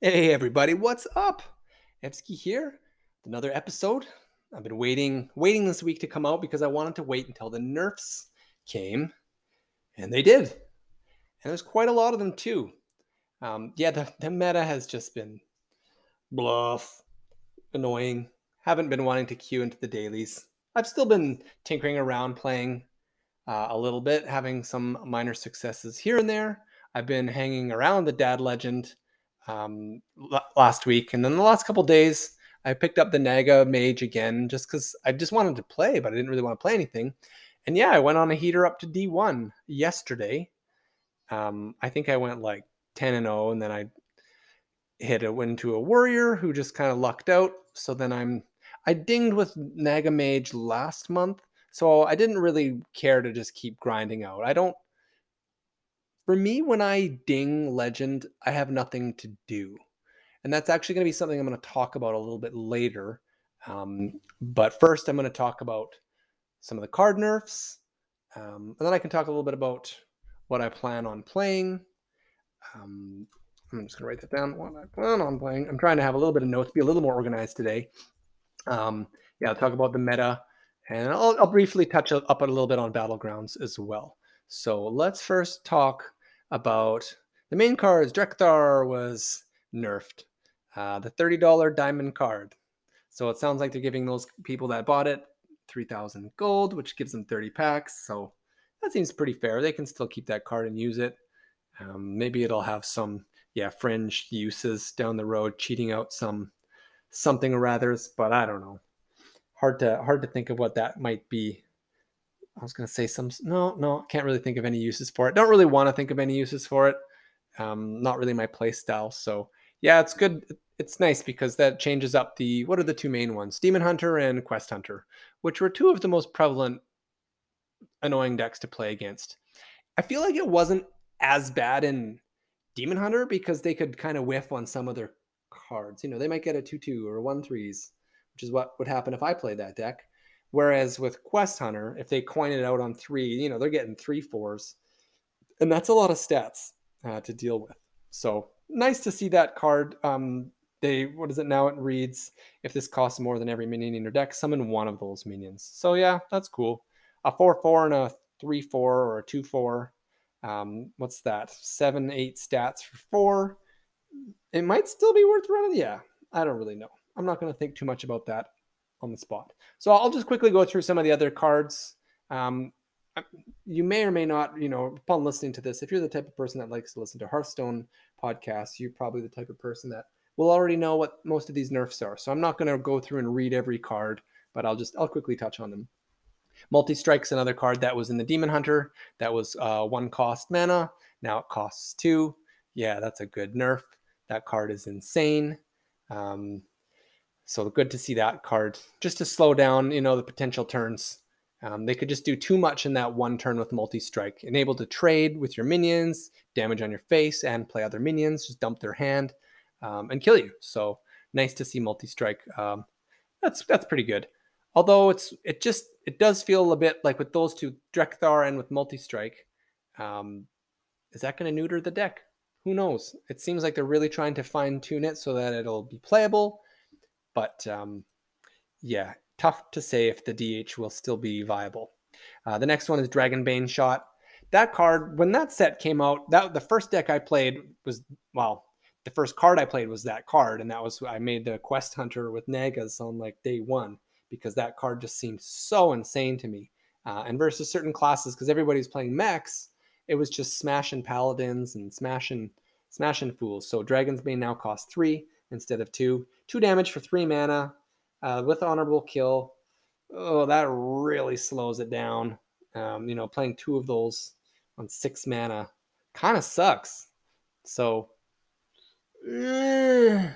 Hey everybody, what's up? Evsky here. Another episode. I've been waiting waiting this week to come out because I wanted to wait until the nerfs came. And they did. And there's quite a lot of them too. Um, yeah, the, the meta has just been bluff, annoying. Haven't been wanting to queue into the dailies. I've still been tinkering around playing uh, a little bit, having some minor successes here and there. I've been hanging around the Dad Legend um, last week, and then the last couple days, I picked up the Naga Mage again, just because I just wanted to play, but I didn't really want to play anything. And yeah, I went on a heater up to D1 yesterday. Um, I think I went like 10 and 0, and then I hit a win to a warrior who just kind of lucked out. So then I'm I dinged with Naga Mage last month, so I didn't really care to just keep grinding out. I don't for me, when I ding legend, I have nothing to do. And that's actually going to be something I'm going to talk about a little bit later. Um, but first, I'm going to talk about some of the card nerfs. Um, and then I can talk a little bit about what I plan on playing. Um, I'm just going to write that down. What I plan on playing. I'm trying to have a little bit of notes, be a little more organized today. Um, yeah, I'll talk about the meta. And I'll, I'll briefly touch up a little bit on Battlegrounds as well. So let's first talk about the main cards. Drekthar was nerfed. Uh, the $30 diamond card. So it sounds like they're giving those people that bought it 3,000 gold, which gives them 30 packs. So that seems pretty fair. They can still keep that card and use it. Um, maybe it'll have some, yeah, fringe uses down the road, cheating out some something or others, but I don't know. Hard to hard to think of what that might be. I was going to say some. No, no, can't really think of any uses for it. Don't really want to think of any uses for it. Um, not really my play style. So yeah, it's good. It's nice because that changes up the. What are the two main ones? Demon Hunter and Quest Hunter, which were two of the most prevalent annoying decks to play against. I feel like it wasn't as bad in Demon Hunter because they could kind of whiff on some of their cards. You know, they might get a 2 2 or 1 3s, which is what would happen if I played that deck. Whereas with Quest Hunter, if they coin it out on three, you know, they're getting three fours. And that's a lot of stats uh, to deal with. So nice to see that card. Um, they, what is it now? It reads if this costs more than every minion in your deck, summon one of those minions. So yeah, that's cool. A 4 4 and a 3 4 or a 2 4. Um, what's that? Seven, eight stats for four. It might still be worth running. Yeah, I don't really know. I'm not going to think too much about that on the spot. So I'll just quickly go through some of the other cards. Um, you may or may not, you know, upon listening to this, if you're the type of person that likes to listen to Hearthstone podcasts, you're probably the type of person that will already know what most of these nerfs are. So I'm not going to go through and read every card, but I'll just I'll quickly touch on them. Multi Strike's another card that was in the Demon Hunter. That was uh, one cost mana. Now it costs two. Yeah, that's a good nerf. That card is insane. Um, so good to see that card just to slow down, you know, the potential turns. Um, they could just do too much in that one turn with multi strike. Enable to trade with your minions, damage on your face, and play other minions. Just dump their hand um, and kill you. So nice to see multi strike. Um, that's that's pretty good. Although it's it just it does feel a bit like with those two Drekthar and with multi strike. Um, is that going to neuter the deck? Who knows? It seems like they're really trying to fine tune it so that it'll be playable but um, yeah, tough to say if the DH will still be viable. Uh, the next one is Dragonbane Shot. That card, when that set came out, that the first deck I played was well, the first card I played was that card, and that was I made the Quest Hunter with Nagas on like day one because that card just seemed so insane to me. Uh, and versus certain classes, because everybody's playing mechs, it was just smashing paladins and smashing smashing fools. So Dragon's Bane now costs three instead of two. Two damage for three mana uh, with honorable kill. Oh, that really slows it down. Um, you know, playing two of those on six mana kind of sucks. So uh,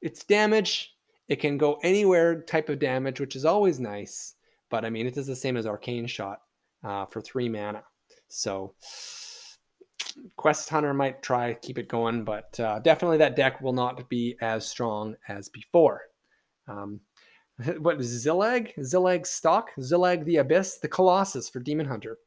it's damage. It can go anywhere type of damage, which is always nice. But I mean, it is the same as Arcane Shot uh, for three mana. So Quest Hunter might try to keep it going, but uh, definitely that deck will not be as strong as before. Um, what is Xhilag? Stock? Xhilag the Abyss? The Colossus for Demon Hunter.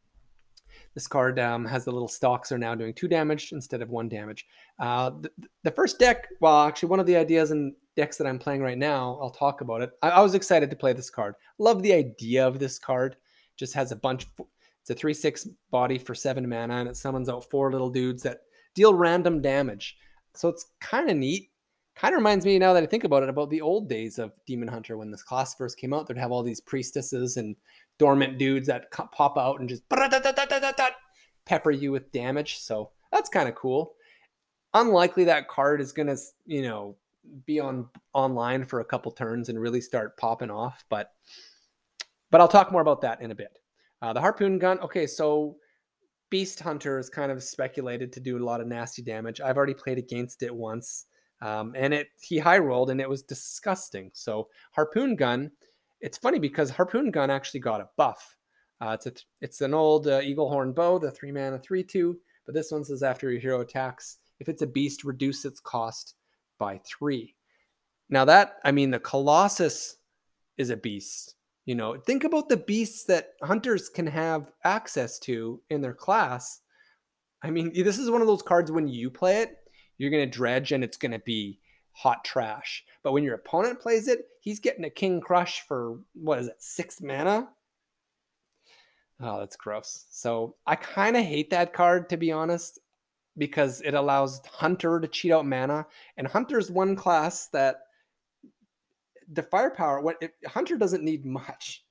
This card um, has the little stalks are now doing two damage instead of one damage. Uh, the, the, first deck, well, actually, one of the ideas in decks that I'm playing right now, I'll talk about it. I, I, was excited to play this card. Love the idea of this card. Just has a bunch. Of, it's a three six body for seven mana, and it summons out four little dudes that deal random damage. So it's kind of neat. Kind of reminds me now that I think about it about the old days of Demon Hunter when this class first came out. They'd have all these priestesses and dormant dudes that pop out and just pepper you with damage. So that's kind of cool. Unlikely that card is gonna, you know, be on online for a couple turns and really start popping off, but but I'll talk more about that in a bit. Uh, the harpoon gun. Okay, so Beast Hunter is kind of speculated to do a lot of nasty damage. I've already played against it once. Um, and it he high rolled and it was disgusting. So harpoon gun, it's funny because harpoon gun actually got a buff. Uh, it's a it's an old uh, eagle horn bow, the three mana three two. But this one says after your hero attacks, if it's a beast, reduce its cost by three. Now that I mean the colossus is a beast. You know, think about the beasts that hunters can have access to in their class. I mean, this is one of those cards when you play it, you're going to dredge and it's going to be hot trash. But when your opponent plays it, he's getting a King Krush for what is it, six mana? Oh, that's gross. So I kind of hate that card to be honest, because it allows Hunter to cheat out mana, and Hunter's one class that the firepower. What if, Hunter doesn't need much.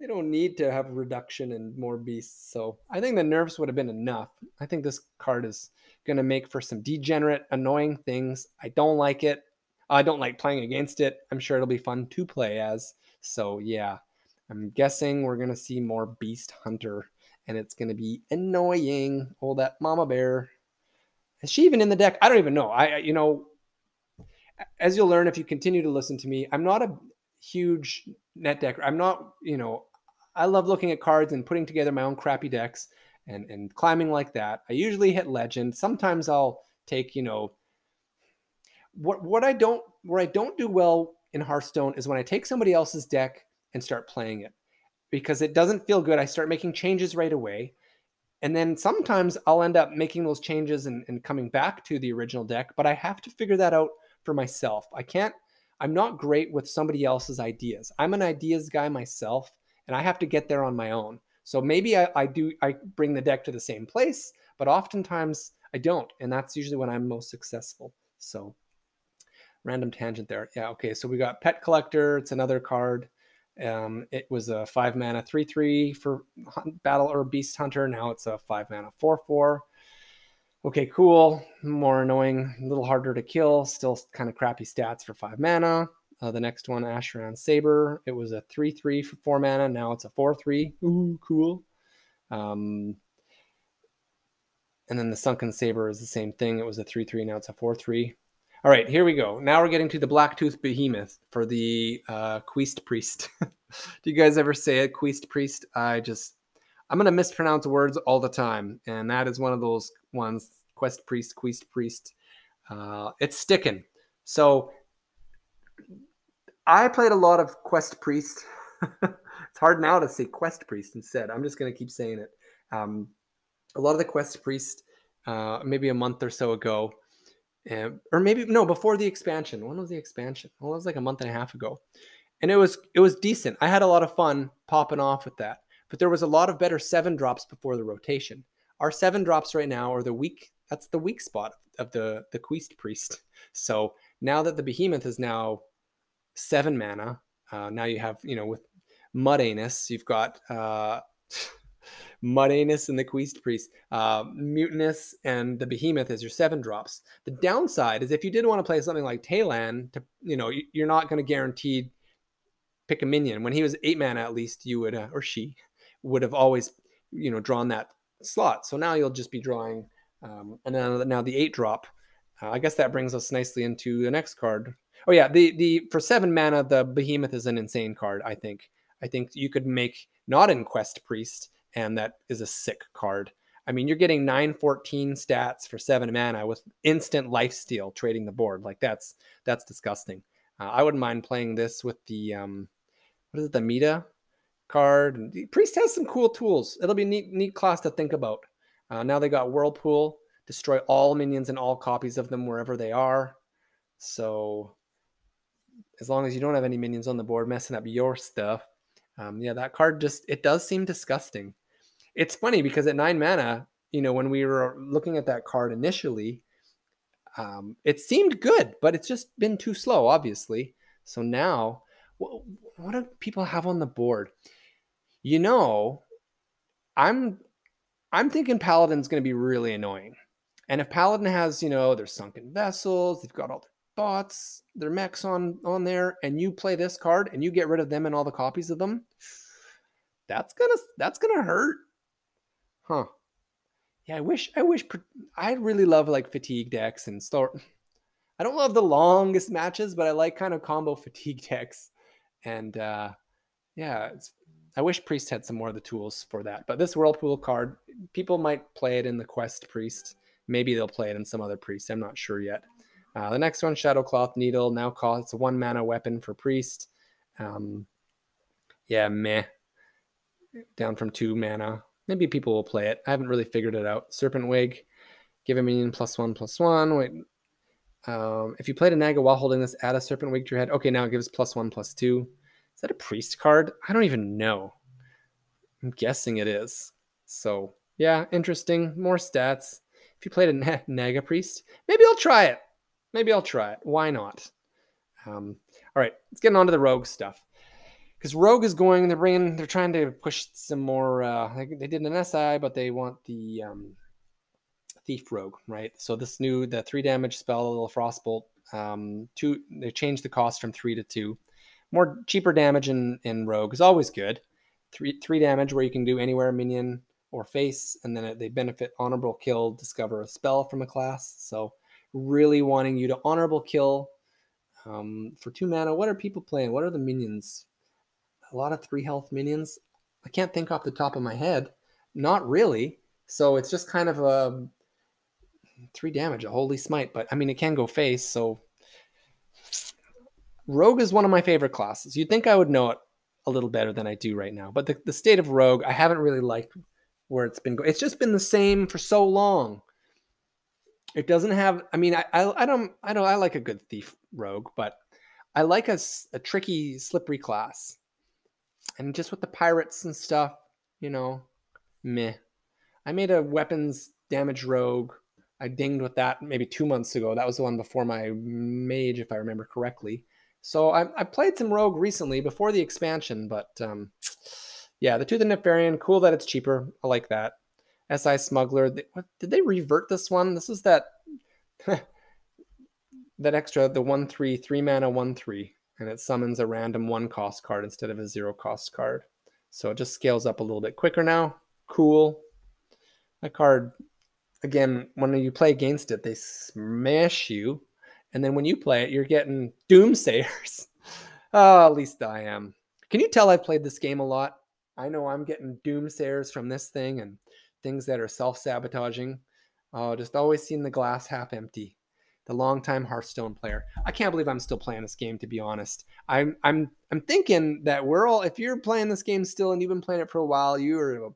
They don't need to have reduction and more beasts. So I think the nerfs would have been enough. I think this card is going to make for some degenerate, annoying things. I don't like it. I don't like playing against it. I'm sure it'll be fun to play as. So yeah, I'm guessing we're going to see more Beast Hunter and it's going to be annoying. Oh, that mama bear. Is she even in the deck? I don't even know. I, you know, as you'll learn if you continue to listen to me, I'm not a huge net deck. I'm not, you know, I love looking at cards and putting together my own crappy decks and and climbing like that. I usually hit legend. Sometimes I'll take, you know, what what I don't where I don't do well in Hearthstone is when I take somebody else's deck and start playing it because it doesn't feel good. I start making changes right away. And then sometimes I'll end up making those changes and, and coming back to the original deck, but I have to figure that out myself. I can't, I'm not great with somebody else's ideas. I'm an ideas guy myself, and I have to get there on my own. So maybe I, I do I bring the deck to the same place, but oftentimes I don't, and that's usually when I'm most successful. So random tangent there. Yeah, okay. So we got Pet Collector. It's another card. Um, it was a five mana three three for Battle or Beast Hunter. Now it's a five mana four four. Okay, cool. More annoying, a little harder to kill. Still kind of crappy stats for five mana. Uh, the next one, Azsharan Saber. It was a 3 3 for 4 mana. Now it's a 4 3. Ooh, cool. Um, and then the Sunken Saber is the same thing. It was a 3 3. Now it's a 4 3. All right, here we go. Now we're getting to the Blacktooth Behemoth for the uh, Quest Priest. Do you guys ever say it, Quest Priest? I just, I'm going to mispronounce words all the time. And that is one of those ones Quest Priest, Quest Priest. Uh, it's sticking. So I played a lot of Quest Priest. it's hard now to say Quest Priest instead. I'm just going to keep saying it. Um, a lot of the Quest Priest, uh, maybe a month or so ago, uh, or maybe no, before the expansion. When was the expansion? Well, it was like a month and a half ago, and it was it was decent. I had a lot of fun popping off with that. But there was a lot of better seven drops before the rotation. Our seven drops right now are the weak. That's the weak spot of the the Quest Priest. So now that the Behemoth is now seven mana. Uh, now you have, you know, with Mutanus, you've got uh, Mutanus and the Quest Priest, uh, Mutanus and the Behemoth as your seven drops. The downside is if you did want to play something like Talon, to you know, you're not going to guarantee pick a minion. When he was eight mana, at least you would, uh, or she would have always, you know, drawn that slot. So now you'll just be drawing, um, and then now the eight drop. Uh, I guess that brings us nicely into the next card, Oh yeah, the the for seven mana, the behemoth is an insane card. I think. I think you could make not in Quest Priest, and that is a sick card. I mean, you're getting 914 stats for seven mana with instant life steal trading the board. Like that's that's disgusting. Uh, I wouldn't mind playing this with the um, what is it, the Meta card. And Priest has some cool tools. It'll be neat neat class to think about. Uh, now they got Whirlpool, destroy all minions and all copies of them wherever they are. So as long as you don't have any minions on the board messing up your stuff, um, yeah, that card just it does seem disgusting. It's funny because at nine mana, you know, when we were looking at that card initially, um, it seemed good, but it's just been too slow, obviously. So now, what, what do people have on the board? You know, I'm I'm thinking Paladin's going to be really annoying. And if Paladin has, you know, their sunken vessels, they've got all their thoughts, their mechs on on there, and you play this card and you get rid of them and all the copies of them, that's gonna that's gonna hurt, huh? Yeah, I wish I wish I really love like fatigue decks and start. I don't love the longest matches, but I like kind of combo fatigue decks, and uh, yeah, I wish Priest had some more of the tools for that. But this Whirlpool card, people might play it in the Quest Priest. Maybe they'll play it in some other Priest. I'm not sure yet. Uh, the next one, Shadowcloth Needle, now costs one mana weapon for Priest. Um, yeah, meh. Down from two mana. Maybe people will play it. I haven't really figured it out. Serpent Wig, give a minion plus one plus one. Wait, um, if you played a Naga while holding this, add a Serpent Wig to your head. Okay, now it gives plus one plus two. Is that a Priest card? I don't even know. I'm guessing it is. So yeah, interesting. More stats. If you played a Naga Priest, maybe I'll try it. Maybe I'll try it. Why not? Um, all right, let's get on to the rogue stuff. Because rogue is going, they're bringing, they're trying to push some more. Uh, they did an SI, but they want the um, thief rogue, right? So this new, the three damage spell, a little frostbolt. Um, two, they changed the cost from three to two. More cheaper damage in in rogue is always good. Three three damage where you can do anywhere minion or face, and then they benefit honorable kill, discover a spell from a class. So really wanting you to honorable kill um, for two mana. What are people playing? What are the minions? A lot of three health minions. I can't think off the top of my head. Not really. So it's just kind of a three damage, a holy smite. But I mean, it can go face. So Rogue is one of my favorite classes. You'd think I would know it a little better than I do right now. But the, the state of Rogue, I haven't really liked where it's been going. It's just been the same for so long. It doesn't have. I mean, I, I, I don't I don't I like a good thief rogue, but I like a, a tricky, slippery class. And just with the pirates and stuff, you know, meh. I made a weapons damage rogue. I dinged with that maybe two months ago. That was the one before my mage, if I remember correctly. So I, I played some rogue recently before the expansion, but um, yeah, the Tooth and Nefarian, cool that it's cheaper. I like that. SI Smuggler. What, did they revert this one? This is that that extra the one three three mana one three, and it summons a random one cost card instead of a zero cost card. So it just scales up a little bit quicker now. Cool. That card, again, when you play against it, they smash you, and then when you play it, you're getting doomsayers. oh, at least I am. Can you tell I've played this game a lot? I know I'm getting doomsayers from this thing, and things that are self sabotaging. Uh, just always seeing the glass half empty. The longtime Hearthstone player. I can't believe I'm still playing this game. To be honest, I'm I'm I'm thinking that we're all. If you're playing this game still and you've been playing it for a while, you are a, what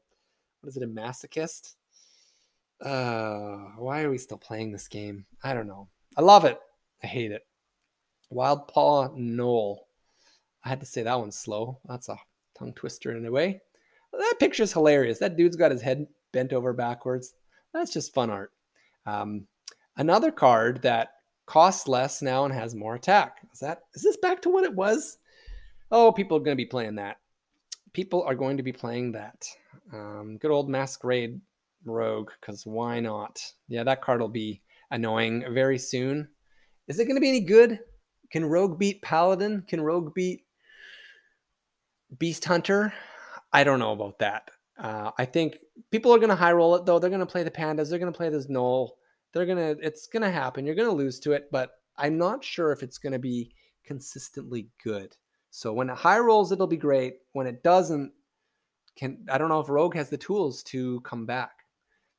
is it? A masochist? Uh, why are we still playing this game? I don't know. I love it. I hate it. Wild Paw Gnoll. I had to say that one's slow. That's a tongue twister in a way. That picture's hilarious. That dude's got his head bent over backwards. That's just fun art. Um, another card that costs less now and has more attack. Is that is this back to what it was? Oh, people are going to be playing that. People are going to be playing that. Um, good old Masquerade Rogue, because why not? Yeah, that card will be annoying very soon. Is it going to be any good? Can Rogue beat Paladin? Can Rogue beat Beast Hunter? I don't know about that. Uh, I think people are going to high roll it though. They're going to play the pandas. They're going to play this Gnoll. They're going to. It's going to happen. You're going to lose to it, but I'm not sure if it's going to be consistently good. So when it high rolls, it'll be great. When it doesn't, can I don't know if Rogue has the tools to come back.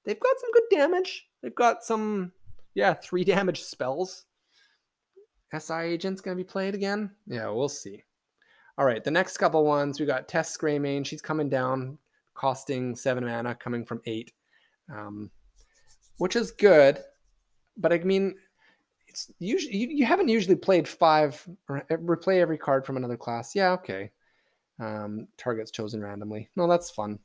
They've got some good damage. They've got some, yeah, three damage spells. SI agent's going to be played again. Yeah, we'll see. All right, the next couple ones we got Tess Greymane. She's coming down costing seven mana, coming from eight. um, which is good. But I mean, it's usually you, you haven't usually played five replay every card from another class. Yeah, okay. Um, targets chosen randomly. No, that's fun.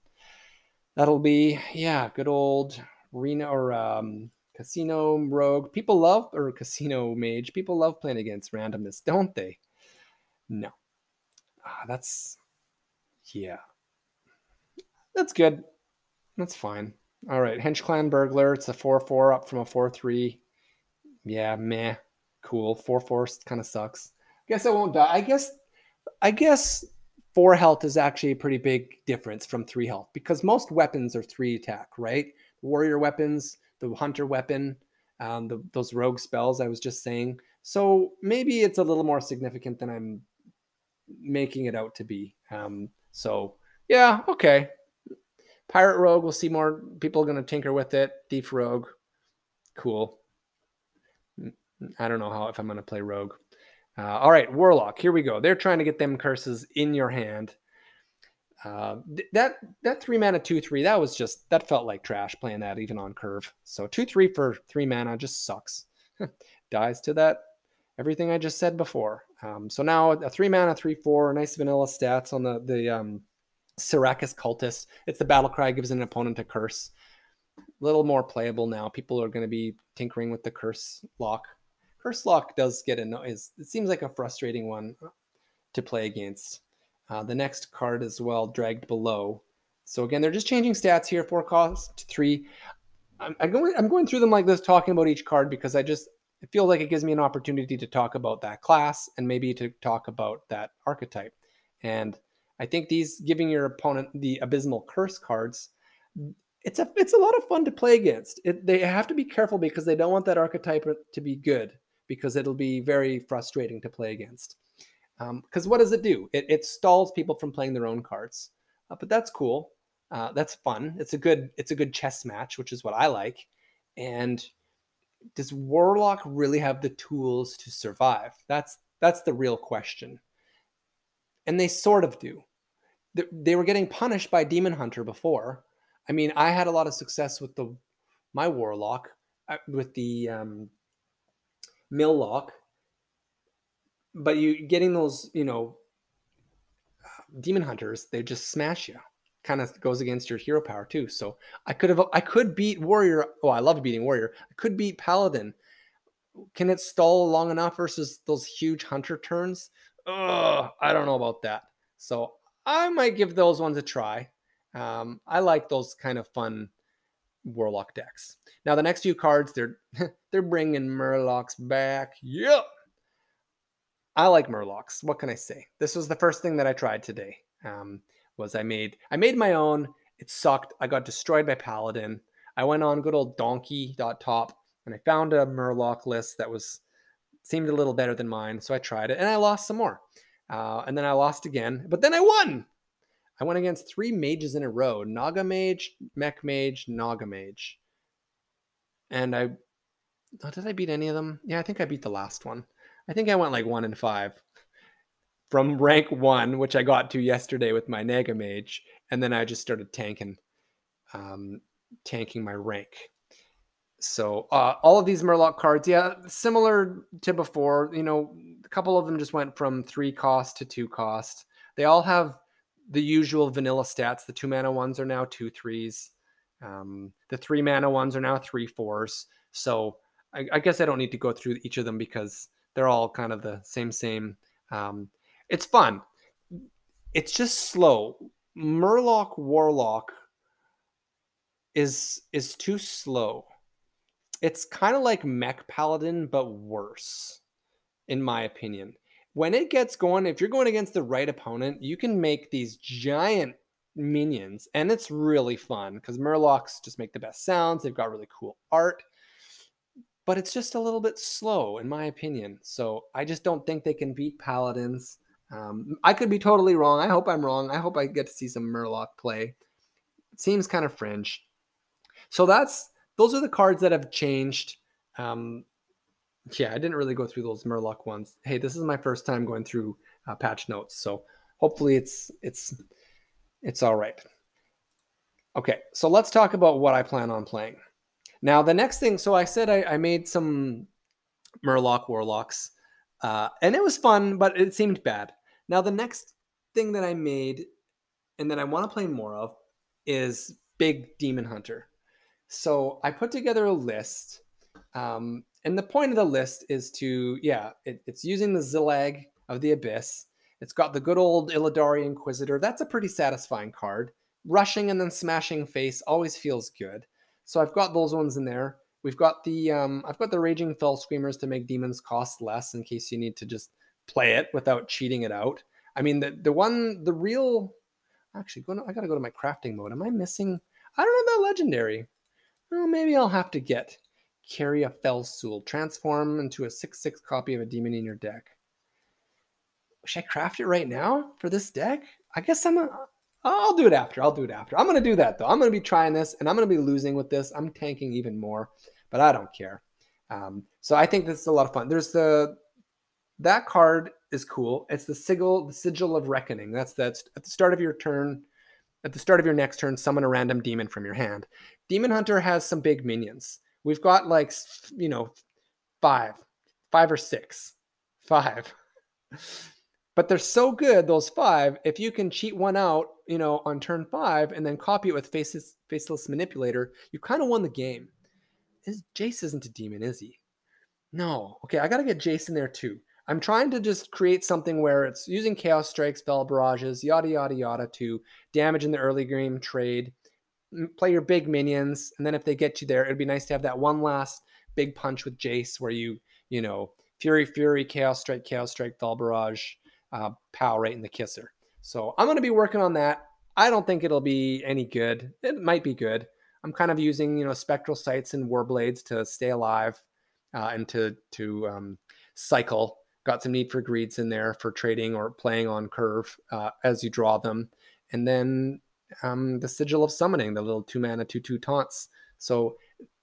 That'll be yeah, good old Reno or um, Casino Rogue. People love or Casino Mage. People love playing against randomness, don't they? No, ah, that's yeah, that's good. That's fine. All right, Hench Clan Burglar. It's a four-four up from a four-three. Yeah, meh. Cool. Four-four kind of sucks. Guess I won't die. I guess. I guess four health is actually a pretty big difference from three health because most weapons are three attack, right? Warrior weapons, the hunter weapon, um, the, those rogue spells I was just saying. So maybe it's a little more significant than I'm making it out to be. Um, so yeah, okay. Pirate rogue, we'll see more people going to tinker with it. Thief rogue, cool. I don't know how if I'm going to play rogue. Uh, all right, Warlock. Here we go. They're trying to get them curses in your hand. Uh, th- that that three mana two three that was just that felt like trash playing that even on curve. So two three for three mana just sucks. Dies to that everything I just said before. Um, so now a three mana three four nice vanilla stats on the the um, Sira'kess cultist. It's the battle cry gives an opponent a curse. A little more playable now. People are going to be tinkering with the curse lock Curse Lock does get a is it seems like a frustrating one to play against. Uh, the next card as well dragged below. So again, they're just changing stats here. Four cost to three. I'm, I'm, going I'm going through them like this, talking about each card because I just I feel like it gives me an opportunity to talk about that class and maybe to talk about that archetype. And I think these giving your opponent the abysmal curse cards it's a it's a lot of fun to play against. It, they have to be careful because they don't want that archetype to be good because it'll be very frustrating to play against. Because um, what does it do? It, it, stalls people from playing their own cards, uh, but that's cool. Uh, that's fun. It's a good it's a good chess match, which is what I like. And does Warlock really have the tools to survive? That's that's the real question. And they sort of do. They, were getting punished by Demon Hunter before. I mean, I had a lot of success with the my Warlock uh, with the um, mill lock, but you getting those, you know, demon hunters, they just smash you. Kind of goes against your hero power too. So I could have, I could beat warrior. Oh, I love beating warrior. I could beat paladin. Can it stall long enough versus those huge hunter turns? Ugh, I don't know about that. So I might give those ones a try. Um, I like those kind of fun warlock decks. Now the next few cards, they're they're bringing murlocs back. Yep. I like murlocs. What can I say? This was the first thing that I tried today. Um, was I made I made my own. It sucked. I got destroyed by Paladin. I went on good old donkey.top and I found a murloc list that was seemed a little better than mine. So I tried it and I lost some more. Uh, and then I lost again, but then I won. I went against three mages in a row Naga Mage, Mech Mage, Naga Mage. And I. Did I beat any of them? Yeah, I think I beat the last one. I think I went like one in five from rank one, which I got to yesterday with my Naga Mage. And then I just started tanking, um, tanking my rank. So uh, all of these Murloc cards, yeah, similar to before. You know, a couple of them just went from three cost to two cost. They all have the usual vanilla stats. The two mana ones are now two threes. Um, the three mana ones are now three fours. So I, I, guess I don't need to go through each of them because they're all kind of the same, same. Um, it's fun. It's just slow. Murloc Warlock is is too slow. It's kind of like Mech Paladin, but worse, in my opinion when it gets going, if you're going against the right opponent, you can make these giant minions, and it's really fun because Murlocs just make the best sounds. They've got really cool art, but it's just a little bit slow, in my opinion. So I just don't think they can beat Paladins. Um, I could be totally wrong. I hope I'm wrong. I hope I get to see some Murloc play. It seems kind of fringe. So that's those are the cards that have changed. Um, yeah, I didn't really go through those Murloc ones. Hey, this is my first time going through uh, patch notes, so hopefully it's it's it's all right. Okay, so let's talk about what I plan on playing. Now, the next thing, so I said I, I made some Murloc Warlocks, uh, and it was fun, but it seemed bad. Now, the next thing that I made and that I want to play more of is Big Demon Hunter. So I put together a list, um, and the point of the list is to, yeah, it, it's using the Xhilag of the Abyss. It's got the good old Illidari Inquisitor. That's a pretty satisfying card. Rushing and then smashing face always feels good. So I've got those ones in there. We've got the um, I've got the Raging Fell Screamers to make demons cost less in case you need to just play it without cheating it out. I mean the the one the real actually going I gotta go to my crafting mode. Am I missing? I don't know that legendary. Well, maybe I'll have to get Caria Felsoul, transform into a six six copy of a demon in your deck. Should I craft it right now for this deck? I guess I'm a, I'll do it after. I'll do it after. I'm going to do that though. I'm going to be trying this and I'm going to be losing with this. I'm tanking even more, but I don't care. Um, so I think this is a lot of fun. There's the that card is cool. It's the sigil, the sigil of reckoning. That's that's at the start of your turn. At the start of your next turn, summon a random demon from your hand. Demon Hunter has some big minions. We've got like you know five, five or six, five. But they're so good, those five. If you can cheat one out, you know, on turn five and then copy it with faceless, faceless manipulator, you kind of won the game. Is Jace isn't a demon, is he? No. Okay, I gotta get Jason there too. I'm trying to just create something where it's using chaos strikes, fel barrages, yada yada yada to damage in the early game trade, play your big minions, and then if they get you there, it'd be nice to have that one last big punch with Jace where you, you know, Fury, Fury, Chaos Strike, Chaos Strike, Fel Barrage, uh, right in the kisser. So I'm going to be working on that. I don't think it'll be any good. It might be good. I'm kind of using you know spectral sights and warblades to stay alive uh, and to to um, cycle. Got some need for greeds in there for trading or playing on curve uh, as you draw them, and then um, the sigil of summoning, the little two mana two two taunts. So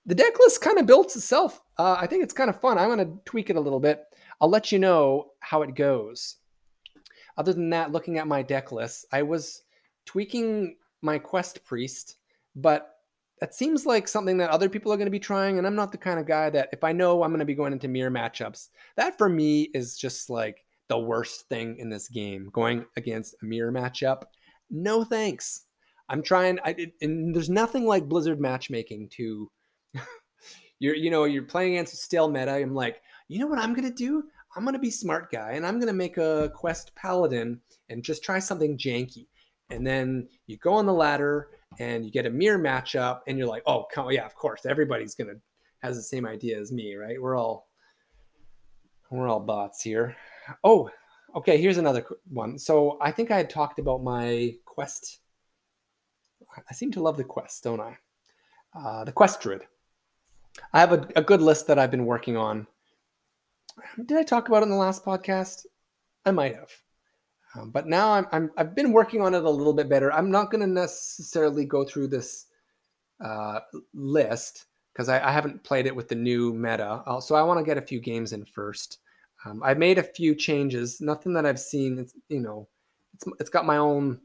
the deck list kind of builds itself. Uh, I think it's kind of fun. I'm going to tweak it a little bit. I'll let you know how it goes. Other than that, looking at my deck list, I was tweaking my quest priest, but that seems like something that other people are going to be trying. And I'm not the kind of guy that if I know I'm going to be going into mirror matchups, that for me is just like the worst thing in this game. Going against a mirror matchup, no thanks. I'm trying, I, and there's nothing like Blizzard matchmaking to. you're, you know, you're playing against a stale meta. I'm like, you know what I'm gonna do? I'm going to be smart guy and I'm going to make a quest paladin and just try something janky. And then you go on the ladder and you get a mirror matchup and you're like, oh, come, yeah, of course, everybody's going to has the same idea as me, right? We're all we're all bots here. Oh, okay, here's another one. So I think I had talked about my quest. I seem to love the quest, don't I? Uh, the quest druid. I have a, a good list that I've been working on did I talk about it in the last podcast? I might have. Um, but now I'm, I'm I've been working on it a little bit better. I'm not going to necessarily go through this uh, list because I, I, haven't played it with the new meta. Uh, so I want to get a few games in first. Um, I've made a few changes. Nothing that I've seen. It's, you know, it's it's got my own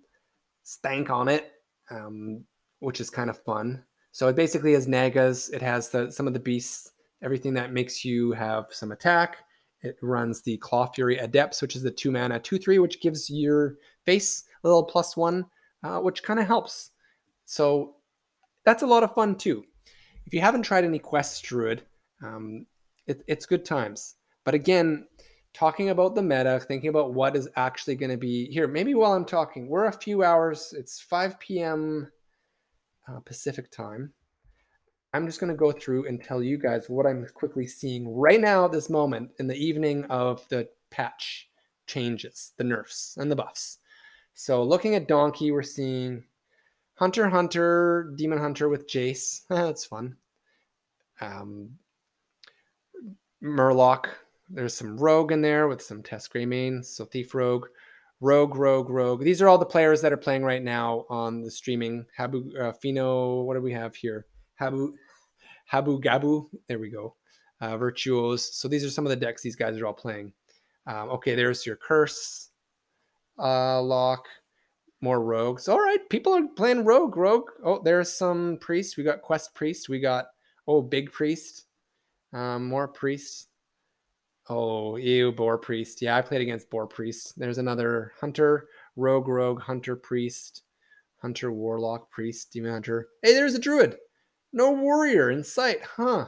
stank on it, um, which is kind of fun. So it basically has Nagas. It has the some of the beasts everything that makes you have some attack. It runs the Claw Fury Adepts, which is the two mana, two three, which gives your face a little plus one, uh, which kind of helps. So that's a lot of fun too. If you haven't tried any Quest Druid, um, it, it's good times. But again, talking about the meta, thinking about what is actually going to be here. Maybe while I'm talking, we're a few hours. It's 5 p.m. Uh, Pacific time. I'm just going to go through and tell you guys what I'm quickly seeing right now at this moment in the evening of the patch changes, the nerfs and the buffs. So looking at Donkey, we're seeing Hunter Hunter, Demon Hunter with Jace. That's fun. Um, Murloc. There's some Rogue in there with some Tess Greymane. So Thief Rogue. Rogue, Rogue, Rogue. These are all the players that are playing right now on the streaming. Habu, uh, Fino, what do we have here? Habu, Habu Gabu. There we go. Uh, Virtuos. So these are some of the decks these guys are all playing. Um, okay, there's your Curse, uh, Lock, more rogues. All right, people are playing rogue. Rogue. Oh, there's some priest. We got quest priest. We got oh big priest. Um, more priests. Oh, ew, boar priest. Yeah, I played against boar priest. There's another hunter, rogue, rogue, hunter, priest, hunter, warlock, priest, demon hunter. Hey, there's a druid. No warrior in sight, huh?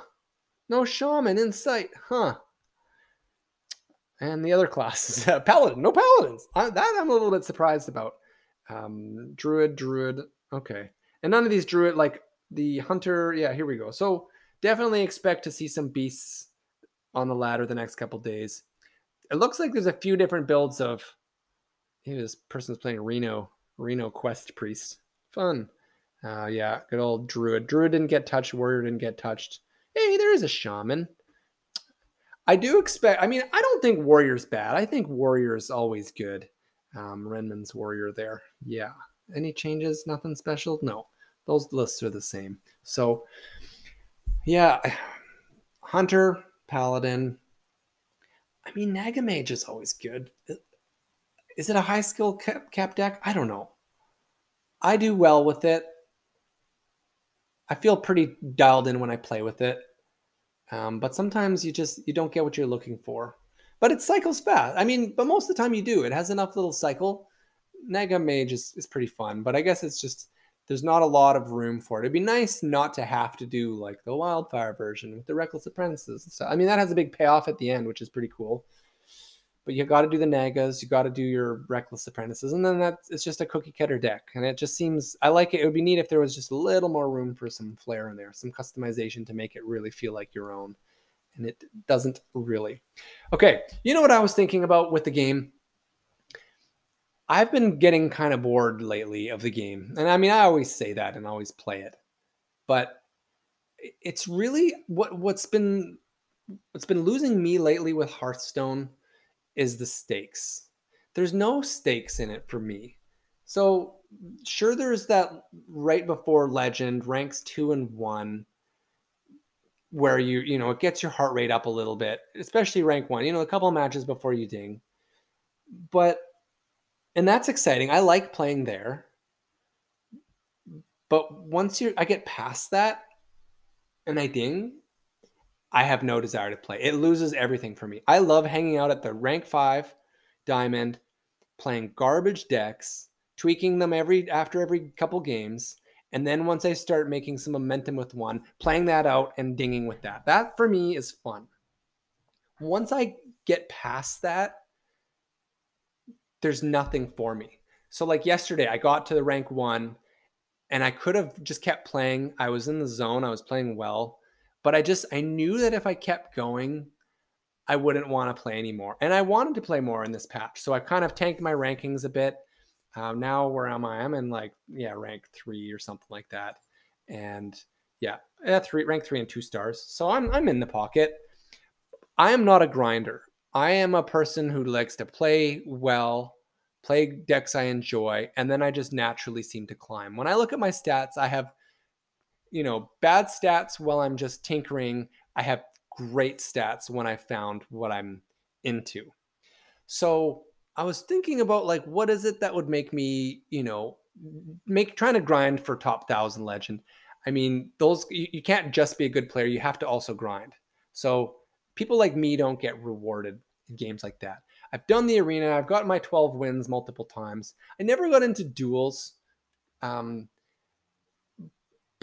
No shaman in sight, huh? And the other classes, paladin, no paladins. I, that I'm a little bit surprised about. Um, druid, druid. Okay. And none of these druid, like the hunter. Yeah, here we go. So definitely expect to see some beasts on the ladder the next couple days. It looks like there's a few different builds of. Hey, this person's playing Reno, Reno Quest Priest. Fun. Uh, yeah, good old Druid. Druid didn't get touched. Warrior didn't get touched. Hey, there is a Shaman. I do expect. I mean, I don't think Warrior's bad. I think Warrior's always good. Um, Renman's warrior there. Yeah. Any changes? Nothing special? No. Those lists are the same. So, yeah. Hunter, Paladin. I mean, Nagamage is always good. Is it a high skill cap, cap deck? I don't know. I do well with it. I feel pretty dialed in when I play with it. Um, but sometimes you just you don't get what you're looking for but it cycles fast. I mean, but most of the time you do. It has enough little cycle. Naga Mage is, is pretty fun, but I guess it's just there's not a lot of room for it. It'd be nice not to have to do like the wildfire version with the reckless apprentices. So I mean that has a big payoff at the end, which is pretty cool. But you got to do the nagas, you got to do your reckless apprentices, and then that's it's just a cookie cutter deck. And it just seems I like it. It would be neat if there was just a little more room for some flair in there, some customization to make it really feel like your own and it doesn't really. Okay, you know what I was thinking about with the game? I've been getting kind of bored lately of the game. And I mean, I always say that and always play it. But it's really what what's been what's been losing me lately with Hearthstone is the stakes. There's no stakes in it for me. So sure there's that right before legend ranks 2 and 1 where you you know it gets your heart rate up a little bit, especially rank one. You know, a couple of matches before you ding, but and that's exciting. I like playing there, but once you I get past that, and I ding, I have no desire to play. It loses everything for me. I love hanging out at the rank five diamond, playing garbage decks, tweaking them every after every couple games, and then once I start making some momentum with one, playing that out and dinging with that. That for me is fun. Once I get past that, there's nothing for me. So, like yesterday, I got to the rank one and I could have just kept playing. I was in the zone, I was playing well, but I just, I knew that if I kept going, I wouldn't want to play anymore. And I wanted to play more in this patch. So I kind of tanked my rankings a bit. Uh, now where am I? I'm in like yeah rank three or something like that, and yeah, yeah three rank three and two stars. So I'm I'm in the pocket. I am not a grinder. I am a person who likes to play well, play decks I enjoy, and then I just naturally seem to climb. When I look at my stats, I have you know bad stats while I'm just tinkering. I have great stats when I found what I'm into. So I was thinking about like what is it that would make me, you know, make trying to grind for top thousand legend. I mean, those you, you can't just be a good player; you have to also grind. So people like me don't get rewarded in games like that. I've done the arena. I've got my 12 wins multiple times. I never got into duels. Um,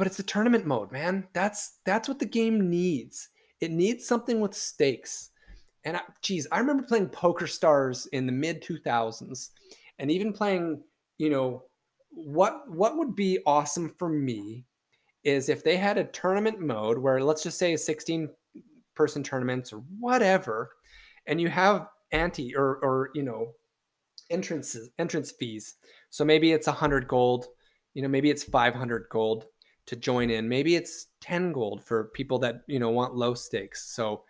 but it's a tournament mode, man. That's that's what the game needs. It needs something with stakes and I, geez, I remember playing Poker Stars in the mid 2000s, and even playing, you know, what what would be awesome for me is if they had a tournament mode where let's just say 16 person tournaments or whatever, and you have anti or or you know entrances entrance fees. So maybe it's a hundred gold, you know, maybe it's 500 gold to join in. Maybe it's 10 gold for people that you know want low stakes. So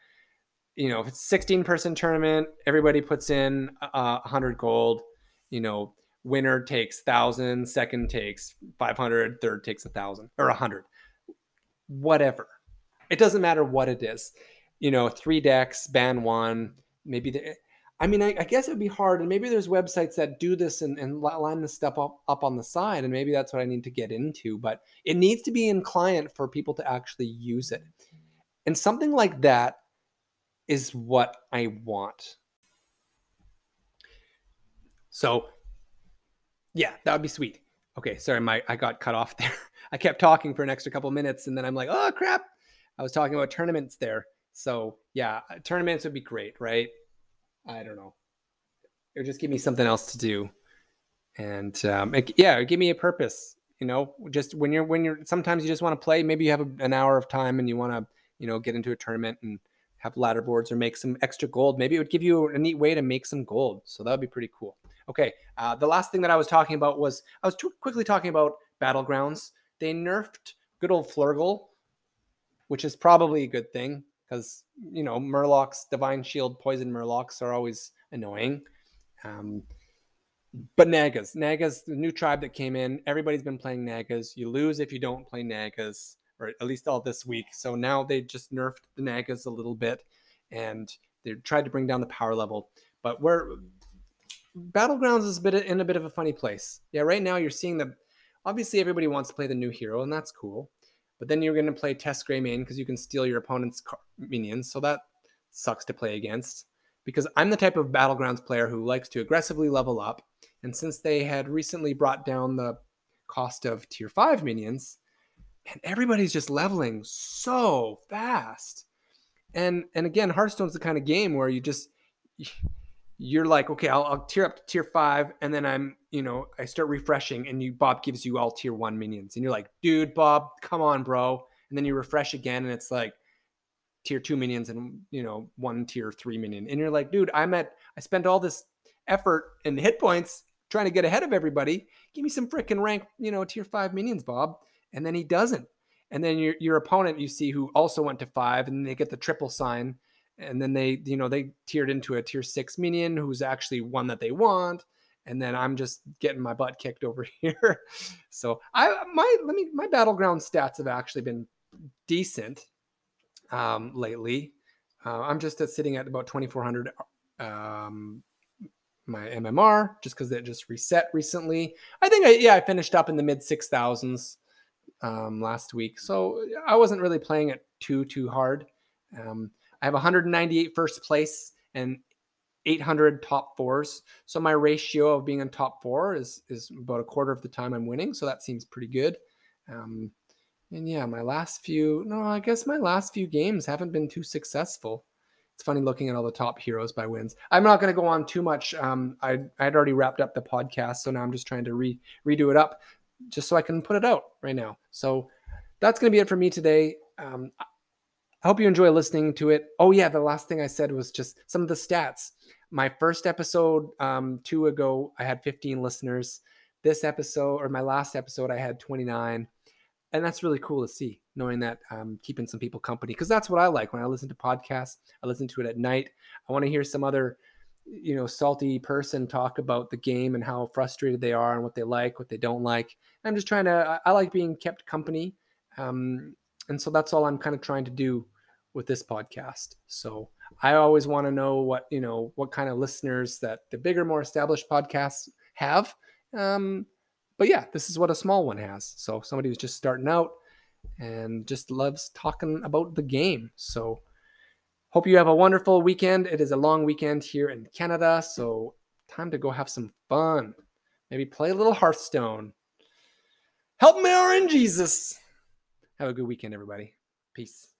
you know, if it's 16 person tournament, everybody puts in uh, 100 gold, you know, winner takes 1000, second takes 500, third takes a 1000 or 100. Whatever. It doesn't matter what it is. You know, three decks, ban one, maybe the, I mean, I, I, guess it would be hard, and maybe there's websites that do this and, and line this stuff up, up on the side, and maybe that's what I need to get into. But it needs to be in client for people to actually use it, and something like that is what I want. So, yeah, that would be sweet. Okay, sorry, my I got cut off there. I kept talking for an extra couple minutes, and then I'm like, oh crap, I was talking about tournaments there. So yeah, tournaments would be great, right? I don't know. Would just give me something else to do, and um, it, yeah, give me a purpose. You know, just when you're when you're sometimes you just want to play. Maybe you have a, an hour of time and you want to you know get into a tournament and have ladder boards or make some extra gold. Maybe it would give you a neat way to make some gold. So that would be pretty cool. Okay, uh, the last thing that I was talking about was I was quickly talking about battlegrounds. They nerfed good old Flurgle, which is probably a good thing because you know Murlocs, Divine Shield, Poison Murlocs are always annoying. Um, but Nagas, Nagas, the new tribe that came in, everybody's been playing Nagas. You lose if you don't play Nagas, or at least all this week. So now they just nerfed the Nagas a little bit, and they tried to bring down the power level. But where Battlegrounds is a bit in a bit of a funny place. Yeah, right now you're seeing the obviously everybody wants to play the new hero, and that's cool. But then you're going to play Tess Greymane because you can steal your opponent's minions. So that sucks to play against because I'm the type of Battlegrounds player who likes to aggressively level up. And since they had recently brought down the cost of tier 5 minions, and everybody's just leveling so fast. And and again, Hearthstone's the kind of game where you just you're like, okay, I'll, I'll tier up to tier five, and then I'm, you know, I start refreshing, and you Bob gives you all tier one minions, and you're like, dude, Bob, come on, bro, and then you refresh again, and it's like tier two minions and you know one tier three minion, and you're like, dude, I'm at, I spent all this effort and hit points trying to get ahead of everybody. Give me some freaking rank, you know, tier five minions, Bob, and then he doesn't, and then your your opponent you see who also went to five, and they get the triple sign and then they you know they tiered into a tier six minion who's actually one that they want and then i'm just getting my butt kicked over here. So i my let me my battleground stats have actually been decent um lately. Uh, i'm just at sitting at about 2400 um my mmr just because it just reset recently. I think i yeah i finished up in the mid 6000s um last week. So i wasn't really playing it too too hard. Um I have 198 first place and 800 top fours. So my ratio of being in top four is is about a quarter of the time I'm winning. So that seems pretty good. Um, and yeah, my last few, no, I guess my last few games haven't been too successful. It's funny looking at all the top heroes by wins. I'm not going to go on too much. Um, I I'd already wrapped up the podcast, so now I'm just trying to re redo it up, just so I can put it out right now. So that's going to be it for me today. Um, I hope you enjoy listening to it. Oh, yeah, the last thing I said was just some of the stats. My first episode, um, two ago, I had 15 listeners. This episode, or my last episode, I had 29. And that's really cool to see, knowing that I'm keeping some people company, because that's what I like when I listen to podcasts. I listen to it at night. I want to hear some other, you know, salty person talk about the game and how frustrated they are and what they like, what they don't like. I'm just trying to, I, I like being kept company. Um, and so that's all I'm kind of trying to do with this podcast. So I always want to know what, you know, what kind of listeners that the bigger, more established podcasts have. Um, but yeah, this is what a small one has. So somebody who's just starting out and just loves talking about the game. So hope you have a wonderful weekend. It is a long weekend here in Canada. So time to go have some fun. Maybe play a little Hearthstone. Help me, RNGesus. Have a good weekend, everybody. Peace.